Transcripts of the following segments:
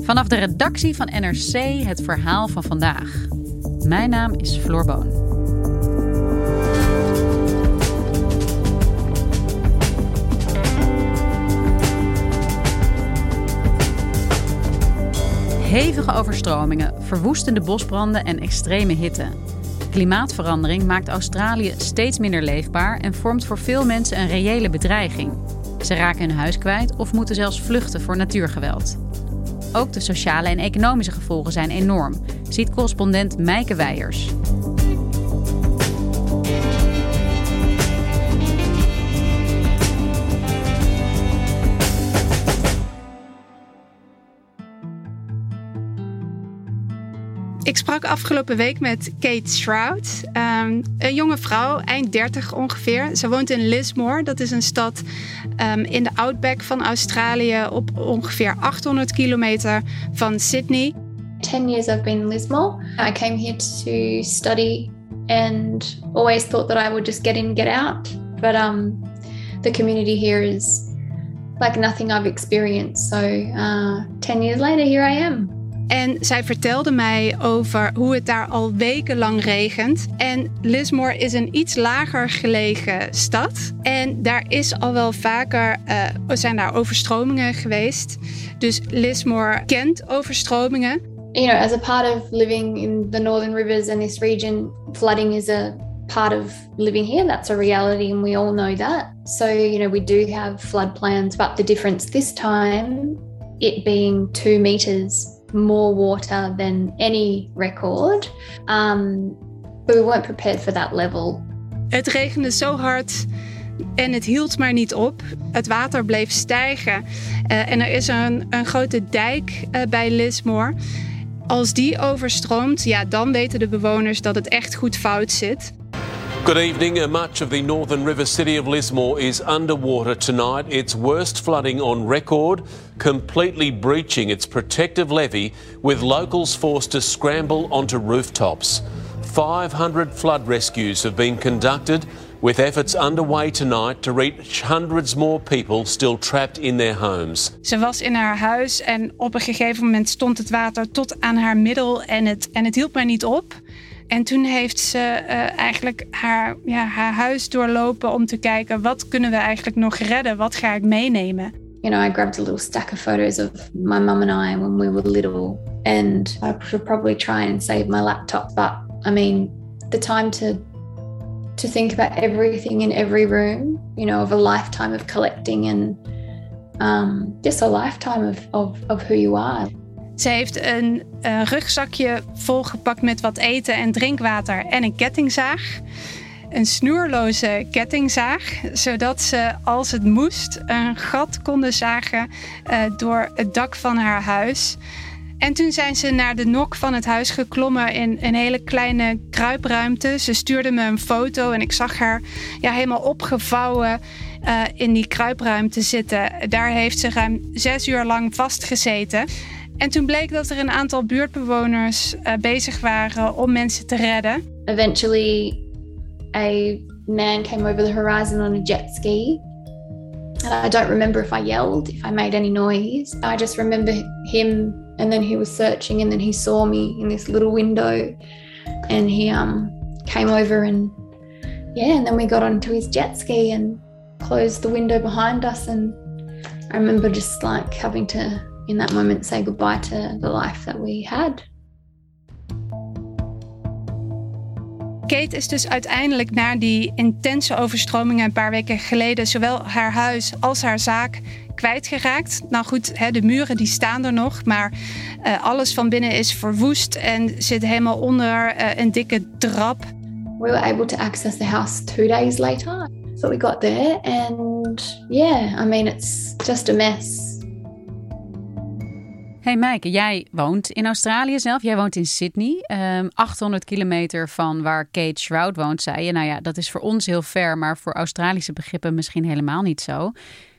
Vanaf de redactie van NRC het verhaal van vandaag. Mijn naam is Floor Boon. Hevige overstromingen, verwoestende bosbranden en extreme hitte. Klimaatverandering maakt Australië steeds minder leefbaar en vormt voor veel mensen een reële bedreiging. Ze raken hun huis kwijt of moeten zelfs vluchten voor natuurgeweld. Ook de sociale en economische gevolgen zijn enorm, ziet correspondent Meike Weijers. Ik sprak afgelopen week met Kate Shroud, um, een jonge vrouw, eind 30 ongeveer. Ze woont in Lismore, dat is een stad um, in de outback van Australië, op ongeveer 800 kilometer van Sydney. 10 years I've been in Lismore. I came here to study and always thought that I would just get in, get out. But um, the community here is like nothing I've experienced. So uh, 10 years later, here I am. En zij vertelde mij over hoe het daar al wekenlang regent. En Lismore is een iets lager gelegen stad. En daar is al wel vaker, uh, zijn daar overstromingen geweest. Dus Lismore kent overstromingen. You know, as a part of living in the Northern Rivers and this region, flooding is a part of living here. That's a reality, and we all know that. So, you know, we do have flood plans, but the difference this time, it being two meters more water than any record. Um, we weren't prepared for that level. Het regende zo hard en het hield maar niet op. Het water bleef stijgen. Uh, en er is een, een grote dijk uh, bij Lismore. Als die overstroomt, ja, dan weten de bewoners dat het echt goed fout zit. Good evening. Much of the northern river city of Lismore is underwater tonight. Its worst flooding on record, completely breaching its protective levee, with locals forced to scramble onto rooftops. 500 flood rescues have been conducted, with efforts underway tonight to reach hundreds more people still trapped in their homes. Ze was in haar huis en op een gegeven moment stond het water tot aan haar middel en het, en het hield maar niet op. En toen heeft ze uh, eigenlijk haar, ja, haar huis doorlopen om te kijken wat kunnen we eigenlijk nog redden, wat ga ik meenemen. You know, I grabbed a little stack of photos of my mum and I when we were little, and I should probably try and save my laptop. But I mean, the time to to think about everything in every room, you know, of a lifetime of collecting and um, just a lifetime of, of, of who you are. Ze heeft een uh, rugzakje volgepakt met wat eten en drinkwater en een kettingzaag. Een snoerloze kettingzaag, zodat ze als het moest een gat konden zagen uh, door het dak van haar huis. En toen zijn ze naar de nok van het huis geklommen in een hele kleine kruipruimte. Ze stuurde me een foto en ik zag haar ja, helemaal opgevouwen uh, in die kruipruimte zitten. Daar heeft ze ruim zes uur lang vastgezeten. En toen bleek dat er een aantal buurtbewoners uh, bezig waren om mensen te redden. Eventually, a man came over the horizon on a jet ski. And I don't remember if I yelled, if I made any noise. I just remember him, and then he was searching, and then he saw me in this little window, and he um came over and yeah, and then we got onto his jet ski and closed the window behind us and I remember just like having to, in that moment, say goodbye to the life that we had. Kate is dus uiteindelijk na die intense overstromingen een paar weken geleden zowel haar huis als haar zaak kwijtgeraakt. Nou goed, hè, de muren die staan er nog, maar uh, alles van binnen is verwoest en zit helemaal onder uh, een dikke drap. We were able to access the house two days later. So we got there and yeah, I mean it's just a mess. Hey Maaike, jij woont in Australië zelf. Jij woont in Sydney. Um, ehm, 800 kilometer van waar Kate Shroud woont, zei je. Nou ja, dat is voor ons heel ver, maar voor Australische begrippen misschien helemaal niet zo.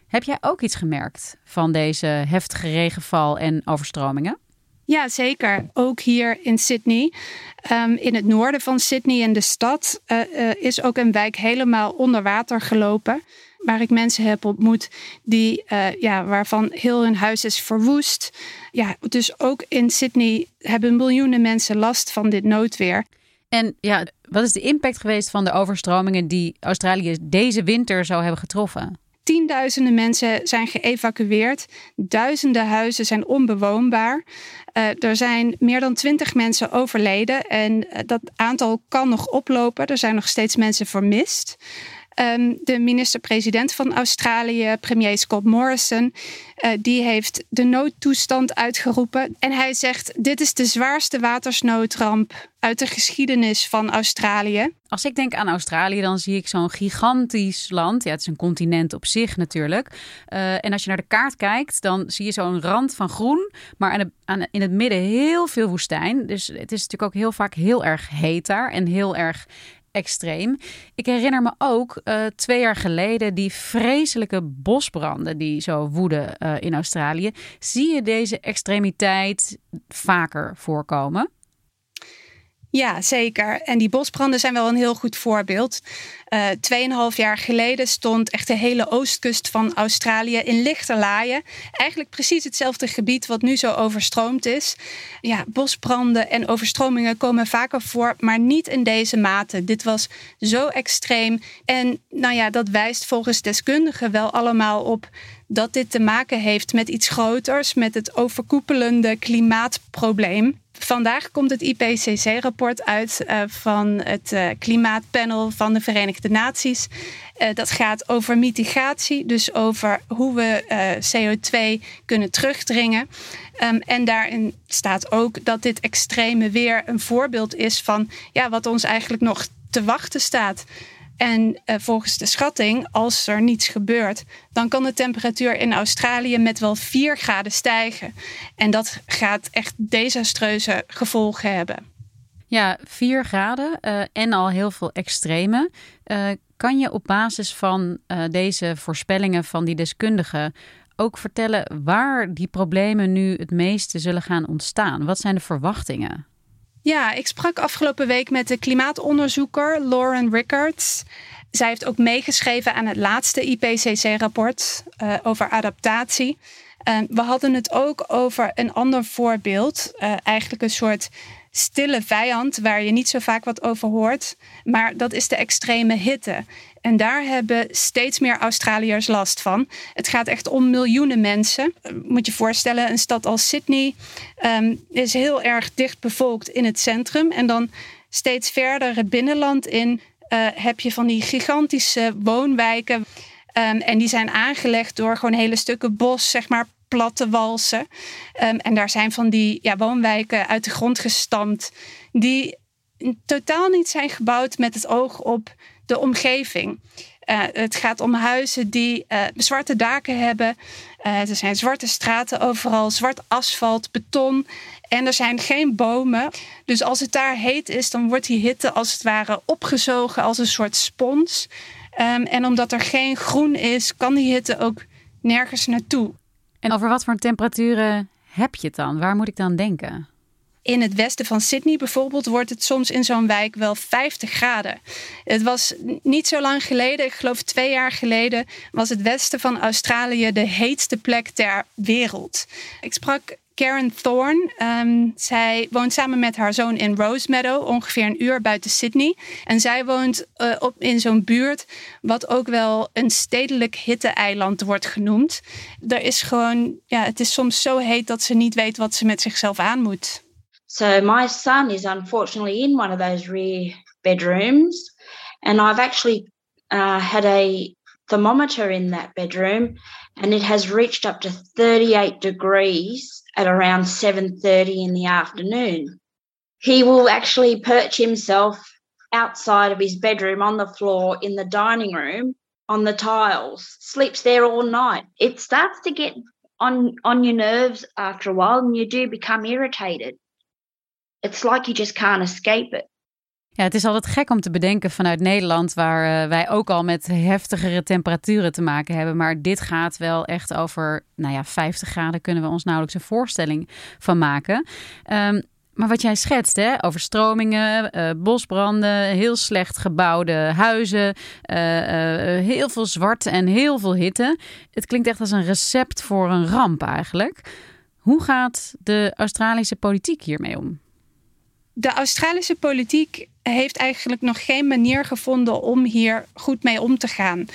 Heb jij ook iets gemerkt van deze heftige regenval en overstromingen? Ja, zeker. Ook hier in Sydney. Um, in het noorden van Sydney in de stad uh, uh, is ook een wijk helemaal onder water gelopen. Waar ik mensen heb ontmoet die, uh, ja, waarvan heel hun huis is verwoest. Ja, dus ook in Sydney hebben miljoenen mensen last van dit noodweer. En ja, wat is de impact geweest van de overstromingen die Australië deze winter zou hebben getroffen? Tienduizenden mensen zijn geëvacueerd. Duizenden huizen zijn onbewoonbaar. Uh, er zijn meer dan twintig mensen overleden. En uh, dat aantal kan nog oplopen. Er zijn nog steeds mensen vermist. Um, de minister-president van Australië, premier Scott Morrison, uh, die heeft de noodtoestand uitgeroepen. En hij zegt: Dit is de zwaarste watersnoodramp uit de geschiedenis van Australië. Als ik denk aan Australië, dan zie ik zo'n gigantisch land. Ja, het is een continent op zich natuurlijk. Uh, en als je naar de kaart kijkt, dan zie je zo'n rand van groen, maar aan, in het midden heel veel woestijn. Dus het is natuurlijk ook heel vaak heel erg heet daar en heel erg extreem. Ik herinner me ook uh, twee jaar geleden die vreselijke bosbranden die zo woeden uh, in Australië. Zie je deze extremiteit vaker voorkomen? Ja, zeker. En die bosbranden zijn wel een heel goed voorbeeld. Uh, tweeënhalf jaar geleden stond echt de hele oostkust van Australië in lichte laaien. Eigenlijk precies hetzelfde gebied wat nu zo overstroomd is. Ja, bosbranden en overstromingen komen vaker voor, maar niet in deze mate. Dit was zo extreem. En nou ja, dat wijst volgens deskundigen wel allemaal op dat dit te maken heeft met iets groters, met het overkoepelende klimaatprobleem. Vandaag komt het IPCC-rapport uit uh, van het uh, klimaatpanel van de Verenigde Naties. Uh, dat gaat over mitigatie, dus over hoe we CO2 kunnen terugdringen. Um, en daarin staat ook dat dit extreme weer een voorbeeld is van ja, wat ons eigenlijk nog te wachten staat. En uh, volgens de schatting, als er niets gebeurt, dan kan de temperatuur in Australië met wel 4 graden stijgen. En dat gaat echt desastreuze gevolgen hebben. Ja, 4 graden uh, en al heel veel extreme. Uh, kan je op basis van deze voorspellingen van die deskundigen ook vertellen waar die problemen nu het meeste zullen gaan ontstaan? Wat zijn de verwachtingen? Ja, ik sprak afgelopen week met de klimaatonderzoeker Lauren Rickards. Zij heeft ook meegeschreven aan het laatste IPCC-rapport eh, over adaptatie. Uh, we hadden het ook over een ander voorbeeld, uh, eigenlijk een soort stille vijand waar je niet zo vaak wat over hoort. Maar dat is de extreme hitte. En daar hebben steeds meer Australiërs last van. Het gaat echt om miljoenen mensen. Moet je voorstellen, een stad als Sydney um, is heel erg dicht bevolkt in het centrum. En dan steeds verder het binnenland in uh, heb je van die gigantische woonwijken. Um, en die zijn aangelegd door gewoon hele stukken bos, zeg maar platte walsen. Um, en daar zijn van die ja, woonwijken uit de grond gestampt. Die totaal niet zijn gebouwd met het oog op de omgeving. Uh, het gaat om huizen die uh, zwarte daken hebben. Uh, er zijn zwarte straten overal, zwart asfalt, beton. En er zijn geen bomen. Dus als het daar heet is, dan wordt die hitte als het ware opgezogen als een soort spons. Um, en omdat er geen groen is, kan die hitte ook nergens naartoe. En over wat voor temperaturen heb je het dan? Waar moet ik dan denken? In het westen van Sydney bijvoorbeeld wordt het soms in zo'n wijk wel 50 graden. Het was niet zo lang geleden, ik geloof twee jaar geleden, was het westen van Australië de heetste plek ter wereld. Ik sprak Karen Thorne. Um, zij woont samen met haar zoon in Rosemeadow, ongeveer een uur buiten Sydney. En zij woont uh, op, in zo'n buurt wat ook wel een stedelijk hitte-eiland wordt genoemd. Er is gewoon, ja, het is soms zo heet dat ze niet weet wat ze met zichzelf aan moet. So my son is unfortunately in one of those rear bedrooms, and I've actually uh, had a thermometer in that bedroom, and it has reached up to 38 degrees at around 7:30 in the afternoon. He will actually perch himself outside of his bedroom on the floor in the dining room on the tiles, sleeps there all night. It starts to get on on your nerves after a while and you do become irritated. It's like you just can't escape it. Ja, het is altijd gek om te bedenken vanuit Nederland, waar uh, wij ook al met heftigere temperaturen te maken hebben. Maar dit gaat wel echt over, nou ja, 50 graden kunnen we ons nauwelijks een voorstelling van maken. Um, maar wat jij schetst, hè, overstromingen, uh, bosbranden, heel slecht gebouwde huizen, uh, heel veel zwart en heel veel hitte. Het klinkt echt als een recept voor een ramp eigenlijk. Hoe gaat de Australische politiek hiermee om? De Australische politiek heeft eigenlijk nog geen manier gevonden om hier goed mee om te gaan.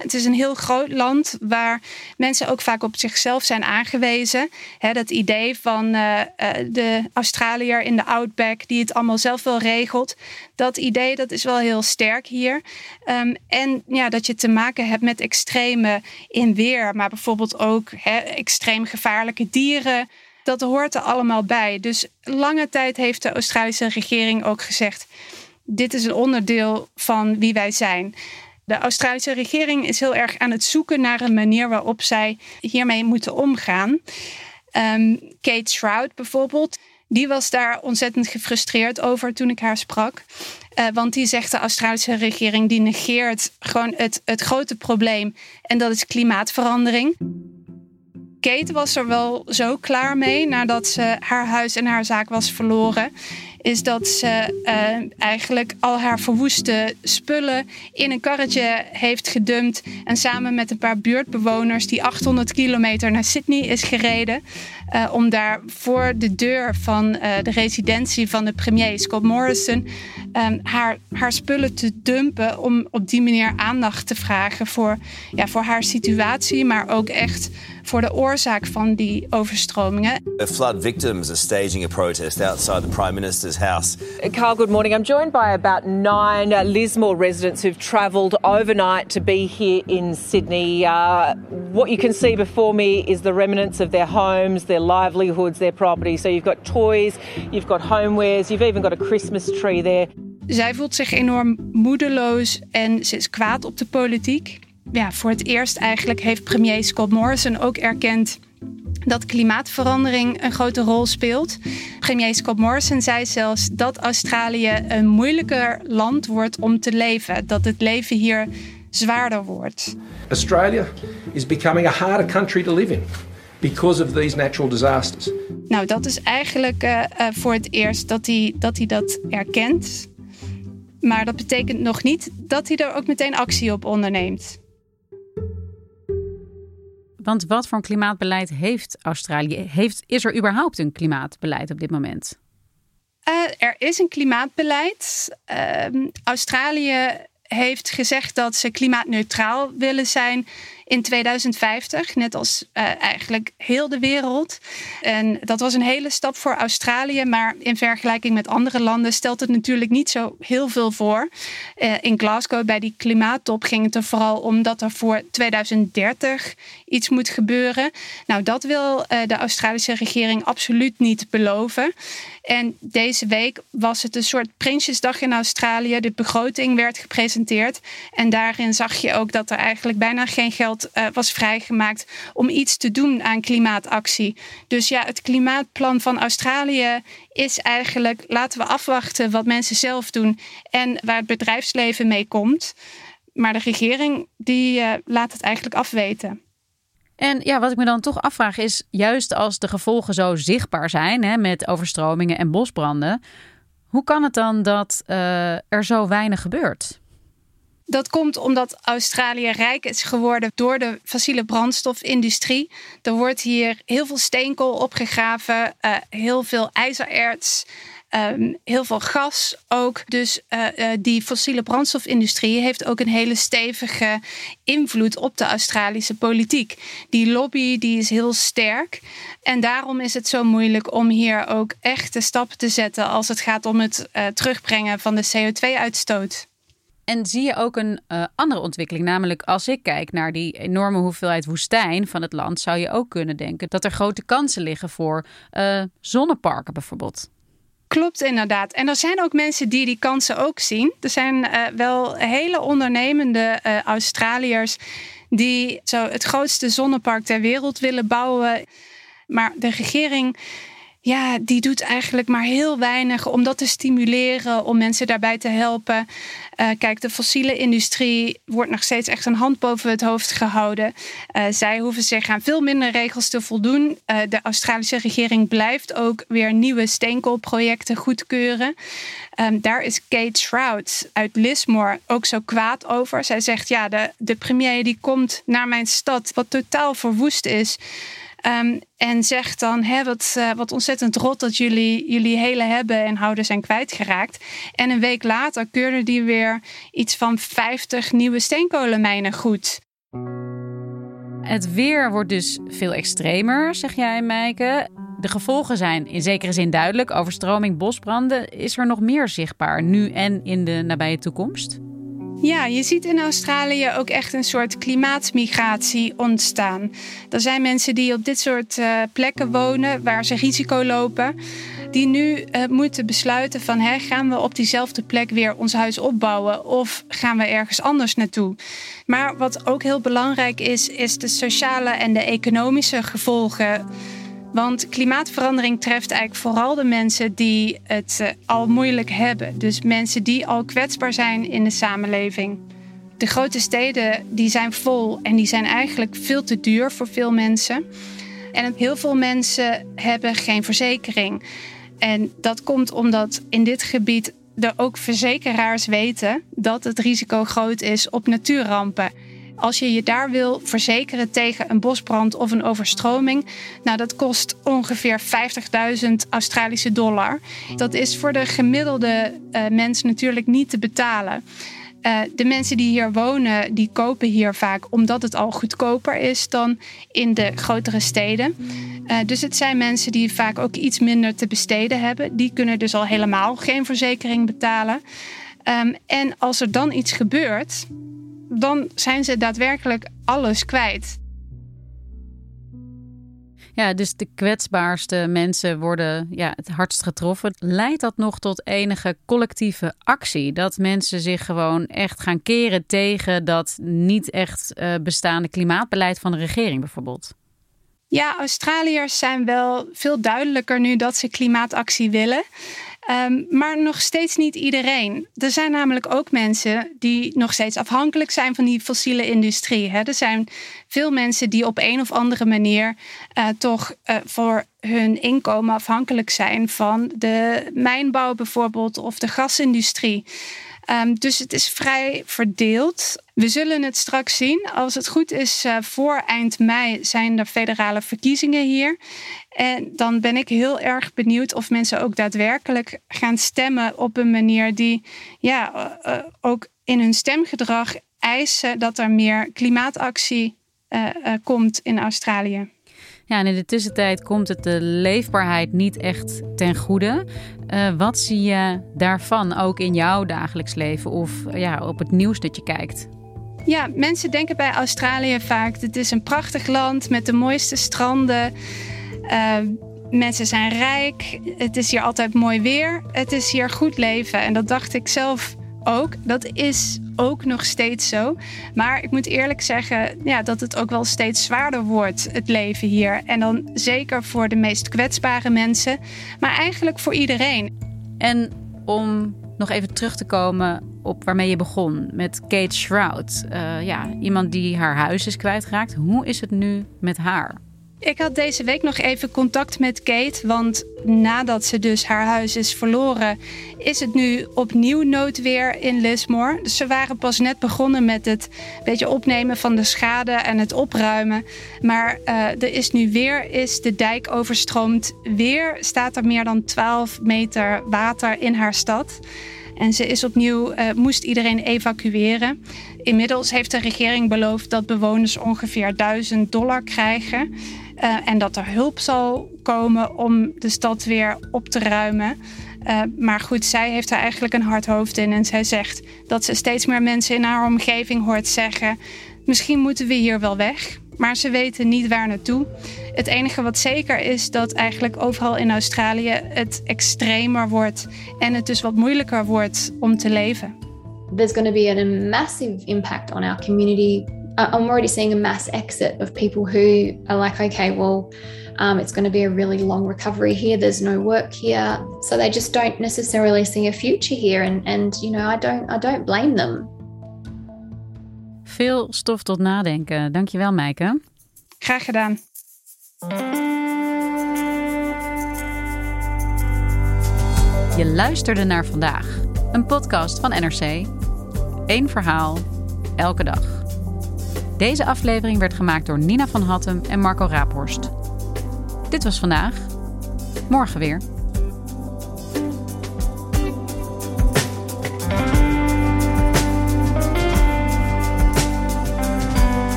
Het is een heel groot land waar mensen ook vaak op zichzelf zijn aangewezen. dat idee van uh, de Australiër in de outback die het allemaal zelf wel regelt. Dat idee dat is wel heel sterk hier. Um, en ja, dat je te maken hebt met extreme in weer, maar bijvoorbeeld ook extreem gevaarlijke dieren dat hoort er allemaal bij. Dus lange tijd heeft de Australische regering ook gezegd: dit is een onderdeel van wie wij zijn. De Australische regering is heel erg aan het zoeken naar een manier waarop zij hiermee moeten omgaan. Um, Kate Shroud bijvoorbeeld, die was daar ontzettend gefrustreerd over toen ik haar sprak. Uh, want die zegt de Australische regering die negeert gewoon het, het grote probleem en dat is klimaatverandering. Kate was er wel zo klaar mee nadat ze haar huis en haar zaak was verloren. Is dat ze uh, eigenlijk al haar verwoeste spullen in een karretje heeft gedumpt. En samen met een paar buurtbewoners die 800 kilometer naar Sydney is gereden. Uh, om daar voor de deur van uh, de residentie van de premier Scott Morrison um, haar, haar spullen te dumpen. Om op die manier aandacht te vragen voor, ja, voor haar situatie, maar ook echt voor de oorzaak van die overstromingen. The flood victims are staging a protest outside the Prime Minister's house. Carl, good morning. I'm joined by about nine Lismore residents who've travelled overnight to be here in Sydney. Uh, what you can see before me is the remnants of their homes, their livelihoods, their property. So you've got toys, you've got homewares, you've even got a Christmas tree there. Zij voelt zich enorm moedeloos en ze is kwaad op de politiek. Ja, voor het eerst eigenlijk heeft premier Scott Morrison ook erkend dat klimaatverandering een grote rol speelt. Premier Scott Morrison zei zelfs dat Australië een moeilijker land wordt om te leven, dat het leven hier zwaarder wordt. Australia is becoming a harder country to live in because of these natural disasters. Nou, dat is eigenlijk uh, uh, voor het eerst dat hij dat, hij dat erkent. Maar dat betekent nog niet dat hij er ook meteen actie op onderneemt. Want wat voor een klimaatbeleid heeft Australië? Heeft, is er überhaupt een klimaatbeleid op dit moment? Uh, er is een klimaatbeleid. Uh, Australië heeft gezegd dat ze klimaatneutraal willen zijn in 2050, net als uh, eigenlijk heel de wereld. En dat was een hele stap voor Australië, maar in vergelijking met andere landen stelt het natuurlijk niet zo heel veel voor. Uh, in Glasgow bij die klimaattop ging het er vooral om dat er voor 2030 iets moet gebeuren. Nou, dat wil uh, de Australische regering absoluut niet beloven. En deze week was het een soort Prinsjesdag in Australië. De begroting werd gepresenteerd. En daarin zag je ook dat er eigenlijk bijna geen geld uh, was vrijgemaakt om iets te doen aan klimaatactie. Dus ja, het klimaatplan van Australië is eigenlijk laten we afwachten wat mensen zelf doen en waar het bedrijfsleven mee komt. Maar de regering die uh, laat het eigenlijk afweten. En ja, wat ik me dan toch afvraag is, juist als de gevolgen zo zichtbaar zijn hè, met overstromingen en bosbranden, hoe kan het dan dat uh, er zo weinig gebeurt? Dat komt omdat Australië rijk is geworden door de fossiele brandstofindustrie. Er wordt hier heel veel steenkool opgegraven, uh, heel veel ijzererts. Um, heel veel gas ook. Dus uh, uh, die fossiele brandstofindustrie heeft ook een hele stevige invloed op de Australische politiek. Die lobby die is heel sterk. En daarom is het zo moeilijk om hier ook echte stappen te zetten als het gaat om het terugbrengen van de CO2-uitstoot. En zie je ook een uh, andere ontwikkeling? Namelijk, als ik kijk naar die enorme hoeveelheid woestijn van het land, zou je ook kunnen denken dat er grote kansen liggen voor uh, zonneparken bijvoorbeeld. Klopt inderdaad. En er zijn ook mensen die die kansen ook zien. Er zijn uh, wel hele ondernemende Australiërs die zo het grootste zonnepark ter wereld willen bouwen. Maar de regering ja, die doet eigenlijk maar heel weinig om dat te stimuleren, om mensen daarbij te helpen. Uh, kijk, de fossiele industrie wordt nog steeds echt een hand boven het hoofd gehouden. Uh, zij hoeven zich aan veel minder regels te voldoen. Uh, de Australische regering blijft ook weer nieuwe steenkoolprojecten goedkeuren. Um, daar is Kate Shroud uit Lismore ook zo kwaad over. Zij zegt: Ja, de, de premier die komt naar mijn stad, wat totaal verwoest is. Um, en zegt dan, hè, wat, uh, wat ontzettend rot dat jullie jullie hele hebben en houden zijn kwijtgeraakt. En een week later keurde die weer iets van 50 nieuwe steenkolenmijnen goed. Het weer wordt dus veel extremer, zeg jij, Meike. De gevolgen zijn in zekere zin duidelijk. Overstroming, bosbranden. Is er nog meer zichtbaar nu en in de nabije toekomst? Ja, je ziet in Australië ook echt een soort klimaatmigratie ontstaan. Er zijn mensen die op dit soort uh, plekken wonen waar ze risico lopen, die nu uh, moeten besluiten van hè, gaan we op diezelfde plek weer ons huis opbouwen of gaan we ergens anders naartoe. Maar wat ook heel belangrijk is, is de sociale en de economische gevolgen want klimaatverandering treft eigenlijk vooral de mensen die het uh, al moeilijk hebben. Dus mensen die al kwetsbaar zijn in de samenleving. De grote steden die zijn vol en die zijn eigenlijk veel te duur voor veel mensen. En heel veel mensen hebben geen verzekering. En dat komt omdat in dit gebied er ook verzekeraars weten dat het risico groot is op natuurrampen. Als je je daar wil verzekeren tegen een bosbrand of een overstroming, nou dat kost ongeveer 50.000 Australische dollar. Dat is voor de gemiddelde uh, mens natuurlijk niet te betalen. Uh, de mensen die hier wonen, die kopen hier vaak omdat het al goedkoper is dan in de grotere steden. Uh, dus het zijn mensen die vaak ook iets minder te besteden hebben. Die kunnen dus al helemaal geen verzekering betalen. Um, en als er dan iets gebeurt, dan zijn ze daadwerkelijk alles kwijt. Ja, dus de kwetsbaarste mensen worden ja, het hardst getroffen. Leidt dat nog tot enige collectieve actie? Dat mensen zich gewoon echt gaan keren tegen dat niet echt uh, bestaande klimaatbeleid van de regering bijvoorbeeld? Ja, Australiërs zijn wel veel duidelijker nu dat ze klimaatactie willen. Um, maar nog steeds niet iedereen. Er zijn namelijk ook mensen die nog steeds afhankelijk zijn van die fossiele industrie. Hè. Er zijn veel mensen die op een of andere manier uh, toch uh, voor hun inkomen afhankelijk zijn van de mijnbouw bijvoorbeeld of de gasindustrie. Um, dus het is vrij verdeeld. We zullen het straks zien. Als het goed is, uh, voor eind mei zijn er federale verkiezingen hier. En dan ben ik heel erg benieuwd of mensen ook daadwerkelijk gaan stemmen op een manier die ja, uh, uh, ook in hun stemgedrag eisen dat er meer klimaatactie komt in Australië. Ja, en in de tussentijd komt het de leefbaarheid niet echt ten goede. Uh, wat zie je daarvan ook in jouw dagelijks leven of ja, op het nieuws dat je kijkt? Ja, mensen denken bij Australië vaak: het is een prachtig land met de mooiste stranden. Uh, mensen zijn rijk. Het is hier altijd mooi weer. Het is hier goed leven. En dat dacht ik zelf ook. Dat is ook nog steeds zo. Maar ik moet eerlijk zeggen ja, dat het ook wel steeds zwaarder wordt, het leven hier. En dan zeker voor de meest kwetsbare mensen, maar eigenlijk voor iedereen. En om nog even terug te komen op waarmee je begon met Kate Shroud. Uh, ja, iemand die haar huis is kwijtgeraakt. Hoe is het nu met haar? Ik had deze week nog even contact met Kate, want nadat ze dus haar huis is verloren, is het nu opnieuw noodweer in Lismore. Dus ze waren pas net begonnen met het beetje opnemen van de schade en het opruimen. Maar uh, er is nu weer is de dijk overstroomd. Weer staat er meer dan 12 meter water in haar stad. En ze is opnieuw, uh, moest iedereen evacueren. Inmiddels heeft de regering beloofd dat bewoners ongeveer 1000 dollar krijgen. Uh, en dat er hulp zal komen om de stad weer op te ruimen. Uh, maar goed, zij heeft er eigenlijk een hard hoofd in. En zij zegt dat ze steeds meer mensen in haar omgeving hoort zeggen: Misschien moeten we hier wel weg. Maar ze weten niet waar naartoe. Het enige wat zeker is dat eigenlijk overal in Australië het extremer wordt. En het dus wat moeilijker wordt om te leven. There's going to be a massive impact on our community I'm already seeing a mass exit of people who are like, okay, well, um, it's going to be a really long recovery here. There's no work here, so they just don't necessarily see a future here. And and you know, I don't I don't blame them. Veel stof tot nadenken. Dankjewel, Meike. Graag gedaan. Je luisterde naar vandaag, een podcast van NRC. Eén verhaal, elke dag. Deze aflevering werd gemaakt door Nina van Hattem en Marco Raaphorst. Dit was vandaag. Morgen weer.